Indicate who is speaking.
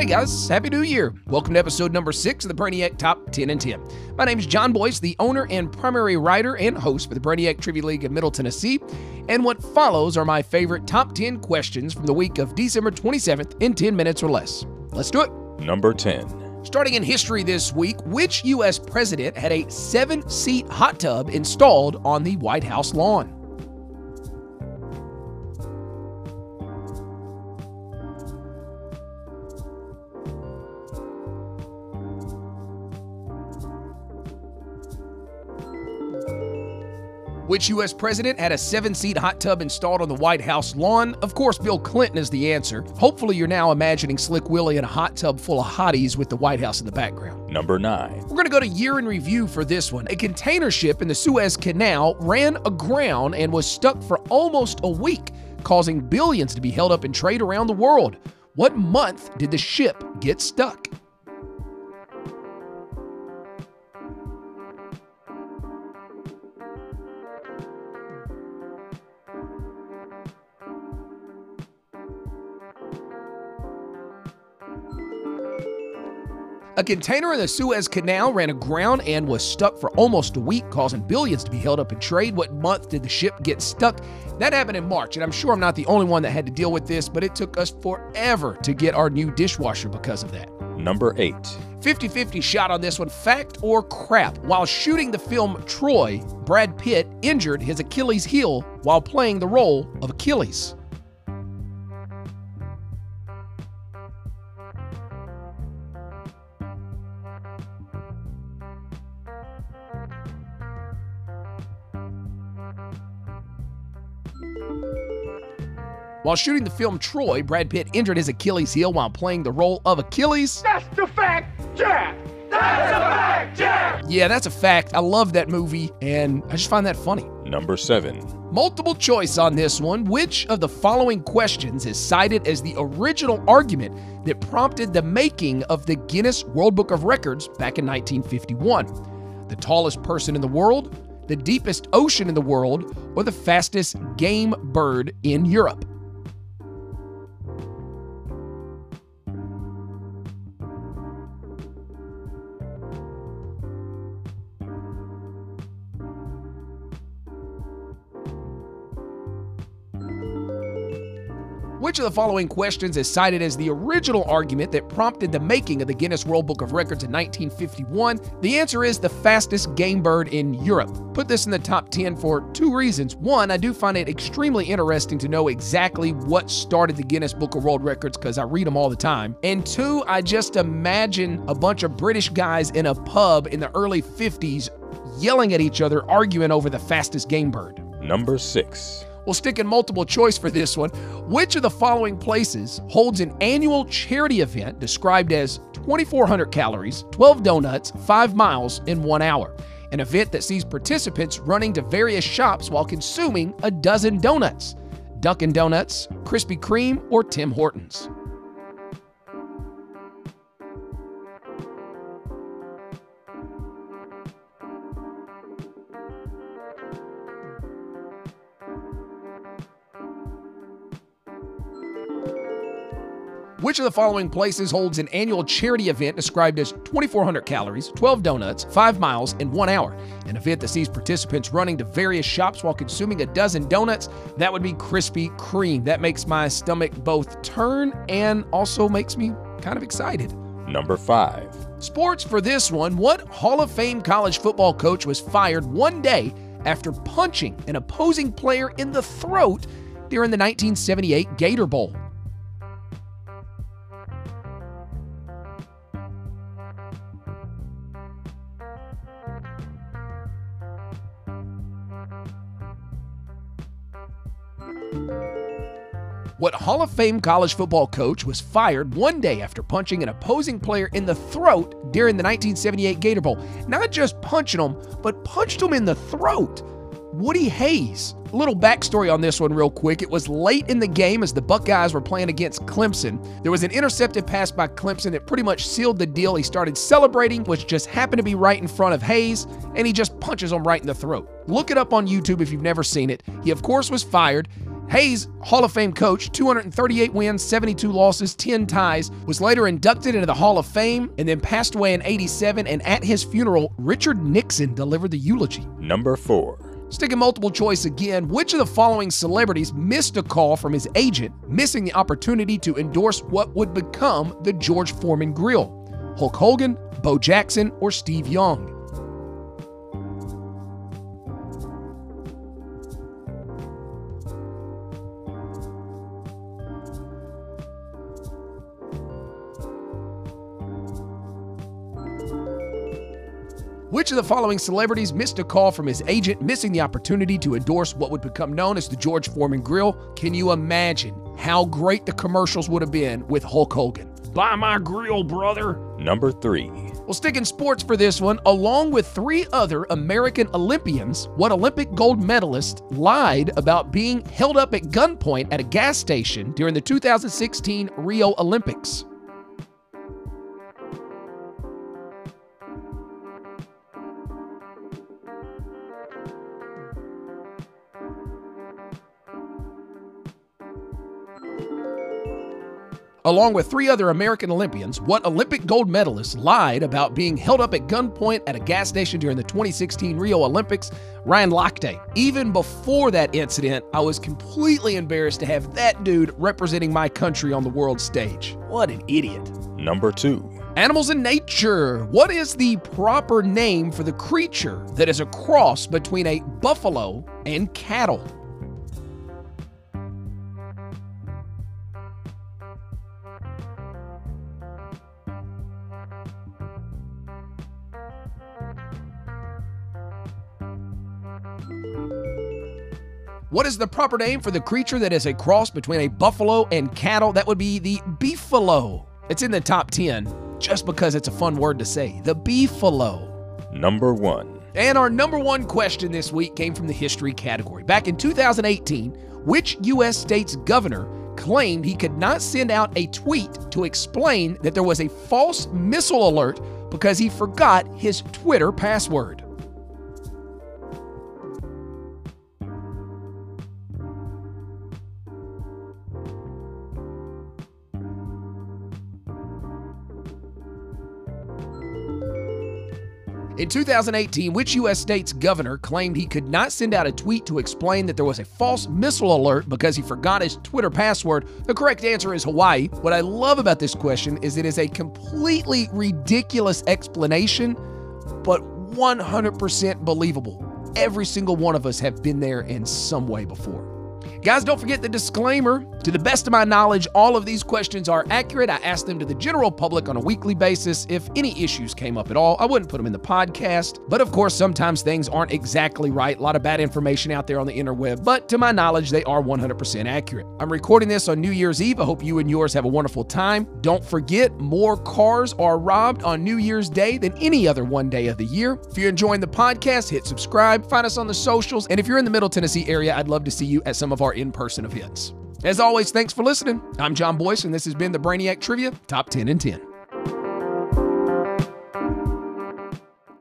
Speaker 1: Hey guys, Happy New Year! Welcome to episode number six of the Brainiac Top 10 and 10. My name is John Boyce, the owner and primary writer and host for the Brainiac Trivia League of Middle Tennessee. And what follows are my favorite top 10 questions from the week of December 27th in 10 minutes or less. Let's do it.
Speaker 2: Number 10.
Speaker 1: Starting in history this week, which U.S. president had a seven seat hot tub installed on the White House lawn? Which U.S. president had a seven seat hot tub installed on the White House lawn? Of course, Bill Clinton is the answer. Hopefully, you're now imagining Slick Willie in a hot tub full of hotties with the White House in the background.
Speaker 2: Number 9.
Speaker 1: We're going to go to year in review for this one. A container ship in the Suez Canal ran aground and was stuck for almost a week, causing billions to be held up in trade around the world. What month did the ship get stuck? A container in the Suez Canal ran aground and was stuck for almost a week, causing billions to be held up in trade. What month did the ship get stuck? That happened in March, and I'm sure I'm not the only one that had to deal with this, but it took us forever to get our new dishwasher because of that.
Speaker 2: Number 8.
Speaker 1: 50 50 shot on this one. Fact or crap? While shooting the film Troy, Brad Pitt injured his Achilles heel while playing the role of Achilles. While shooting the film Troy, Brad Pitt injured his Achilles heel while playing the role of Achilles.
Speaker 3: That's the fact, Jack! That's a fact, Jack!
Speaker 1: Yeah, that's a fact. I love that movie, and I just find that funny.
Speaker 2: Number 7.
Speaker 1: Multiple choice on this one. Which of the following questions is cited as the original argument that prompted the making of the Guinness World Book of Records back in 1951? The tallest person in the world, the deepest ocean in the world, or the fastest game bird in Europe? Which of the following questions is cited as the original argument that prompted the making of the Guinness World Book of Records in 1951? The answer is the fastest game bird in Europe. Put this in the top 10 for two reasons. One, I do find it extremely interesting to know exactly what started the Guinness Book of World Records because I read them all the time. And two, I just imagine a bunch of British guys in a pub in the early 50s yelling at each other, arguing over the fastest game bird.
Speaker 2: Number 6.
Speaker 1: We'll stick in multiple choice for this one. Which of the following places holds an annual charity event described as 2,400 calories, 12 donuts, 5 miles in one hour? An event that sees participants running to various shops while consuming a dozen donuts. Dunkin' Donuts, Krispy Kreme, or Tim Hortons? Which of the following places holds an annual charity event described as 2,400 calories, 12 donuts, 5 miles in one hour? An event that sees participants running to various shops while consuming a dozen donuts? That would be Krispy Kreme. That makes my stomach both turn and also makes me kind of excited.
Speaker 2: Number 5.
Speaker 1: Sports for this one. What Hall of Fame college football coach was fired one day after punching an opposing player in the throat during the 1978 Gator Bowl? What Hall of Fame college football coach was fired one day after punching an opposing player in the throat during the 1978 Gator Bowl? Not just punching him, but punched him in the throat. Woody Hayes. Little backstory on this one, real quick. It was late in the game as the Buckeyes were playing against Clemson. There was an intercepted pass by Clemson that pretty much sealed the deal. He started celebrating, which just happened to be right in front of Hayes, and he just punches him right in the throat. Look it up on YouTube if you've never seen it. He, of course, was fired. Hayes, Hall of Fame coach, 238 wins, 72 losses, 10 ties, was later inducted into the Hall of Fame and then passed away in 87. And at his funeral, Richard Nixon delivered the eulogy.
Speaker 2: Number 4.
Speaker 1: Sticking multiple choice again, which of the following celebrities missed a call from his agent, missing the opportunity to endorse what would become the George Foreman Grill? Hulk Hogan, Bo Jackson, or Steve Young? Which of the following celebrities missed a call from his agent, missing the opportunity to endorse what would become known as the George Foreman Grill? Can you imagine how great the commercials would have been with Hulk Hogan? Buy my grill, brother.
Speaker 2: Number 3.
Speaker 1: Well, sticking sports for this one. Along with three other American Olympians, what Olympic gold medalist lied about being held up at gunpoint at a gas station during the 2016 Rio Olympics? Along with three other American Olympians, what Olympic gold medalist lied about being held up at gunpoint at a gas station during the 2016 Rio Olympics? Ryan Lochte. Even before that incident, I was completely embarrassed to have that dude representing my country on the world stage. What an idiot.
Speaker 2: Number 2.
Speaker 1: Animals in nature. What is the proper name for the creature that is a cross between a buffalo and cattle? What is the proper name for the creature that is a cross between a buffalo and cattle? That would be the beefalo. It's in the top 10 just because it's a fun word to say. The beefalo.
Speaker 2: Number 1.
Speaker 1: And our number one question this week came from the history category. Back in 2018, which U.S. state's governor claimed he could not send out a tweet to explain that there was a false missile alert because he forgot his Twitter password? In 2018, which U.S. state's governor claimed he could not send out a tweet to explain that there was a false missile alert because he forgot his Twitter password? The correct answer is Hawaii. What I love about this question is it is a completely ridiculous explanation, but 100% believable. Every single one of us have been there in some way before. Guys, don't forget the disclaimer. To the best of my knowledge, all of these questions are accurate. I ask them to the general public on a weekly basis. If any issues came up at all, I wouldn't put them in the podcast. But of course, sometimes things aren't exactly right. A lot of bad information out there on the interweb. But to my knowledge, they are 100% accurate. I'm recording this on New Year's Eve. I hope you and yours have a wonderful time. Don't forget, more cars are robbed on New Year's Day than any other one day of the year. If you're enjoying the podcast, hit subscribe, find us on the socials. And if you're in the Middle Tennessee area, I'd love to see you at some of in person events. As always, thanks for listening. I'm John Boyce, and this has been the Brainiac Trivia Top 10 and 10.